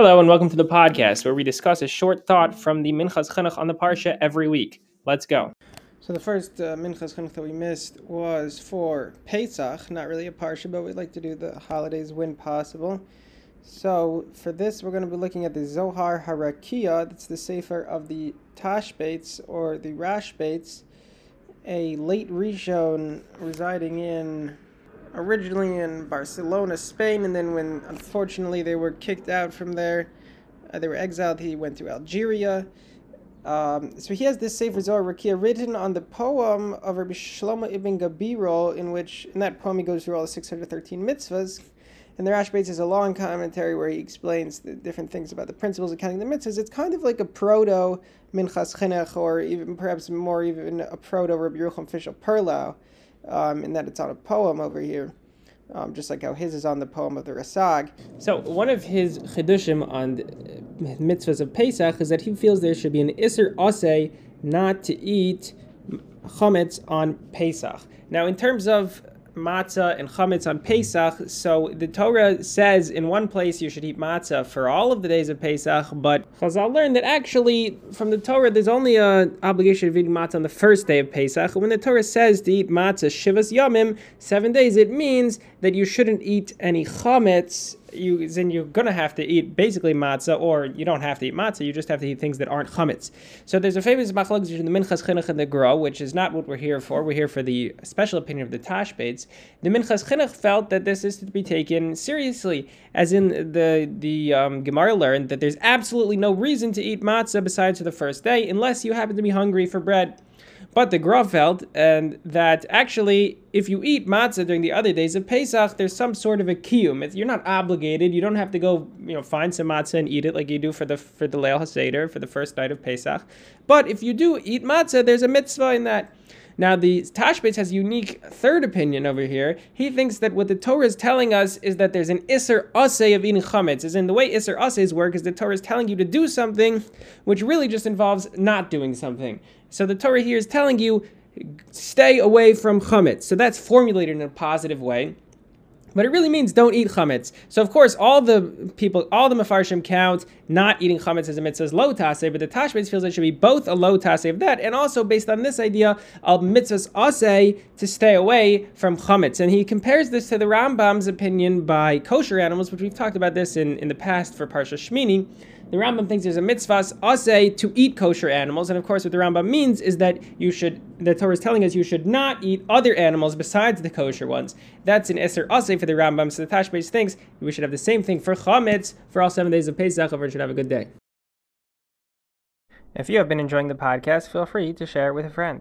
Hello and welcome to the podcast where we discuss a short thought from the Minchas Chinuch on the Parsha every week. Let's go. So the first uh, Minchas Chinuch that we missed was for Pesach, not really a Parsha, but we'd like to do the holidays when possible. So for this, we're going to be looking at the Zohar Harakia. That's the Sefer of the Tashbetz or the Rashbatz, a late Rishon residing in originally in Barcelona, Spain, and then when unfortunately they were kicked out from there, uh, they were exiled. He went to Algeria. Um, so he has this Sefer Zohar Rakia written on the poem of Rabbi Shlomo ibn Gabirol, in which in that poem he goes through all the 613 mitzvahs. And the Rashbatz is a long commentary where he explains the different things about the principles of counting the mitzvahs. It's kind of like a proto Minchas Chinuch, or even perhaps more even a proto Rabbi Yerucham Fishel Perlau um, in that it's on a poem over here. Um, just like how his is on the poem of the Rasag. So one of his chidushim on the mitzvahs of Pesach is that he feels there should be an iser ase not to eat chametz on Pesach. Now, in terms of matzah and chametz on Pesach. So the Torah says in one place you should eat matzah for all of the days of Pesach, but Chazal learned that actually from the Torah there's only a obligation of eating matzah on the first day of Pesach. When the Torah says to eat matzah shivas yamim, seven days, it means that you shouldn't eat any chametz you then you're gonna have to eat basically matzah, or you don't have to eat matzah. You just have to eat things that aren't chametz. So there's a famous machlokes between the minchas chinuch and the gra, which is not what we're here for. We're here for the special opinion of the Tashbetz. The minchas chinuch felt that this is to be taken seriously, as in the the um, Gemara learned that there's absolutely no reason to eat matzah besides for the first day, unless you happen to be hungry for bread. But the Gra felt and that actually, if you eat matzah during the other days of Pesach, there's some sort of a kiyum. You're not obligated. You don't have to go, you know, find some matzah and eat it like you do for the for the Leil Haseder for the first night of Pesach. But if you do eat matzah, there's a mitzvah in that. Now, the Tashbetz has unique third opinion over here. He thinks that what the Torah is telling us is that there's an Isser Aseh of eating chametz. As in, the way Isser Asehs work is the Torah is telling you to do something, which really just involves not doing something. So the Torah here is telling you, stay away from chametz. So that's formulated in a positive way. But it really means don't eat chametz. So of course, all the people, all the mafarshim count not eating chametz as a mitzvah is low tase, but the Tashbetz feels it should be both a low tase of that, and also based on this idea of mitzvahs ase to stay away from chametz. And he compares this to the Rambam's opinion by kosher animals, which we've talked about this in, in the past for Parsha Shmini. The Rambam thinks there's a mitzvah ase to eat kosher animals, and of course, what the Rambam means is that you should. The Torah is telling us you should not eat other animals besides the kosher ones. That's an eser ase for the Rambam. So the Tashbetz thinks we should have the same thing for chametz for all seven days of Pesach. Everyone should have a good day. If you have been enjoying the podcast, feel free to share it with a friend.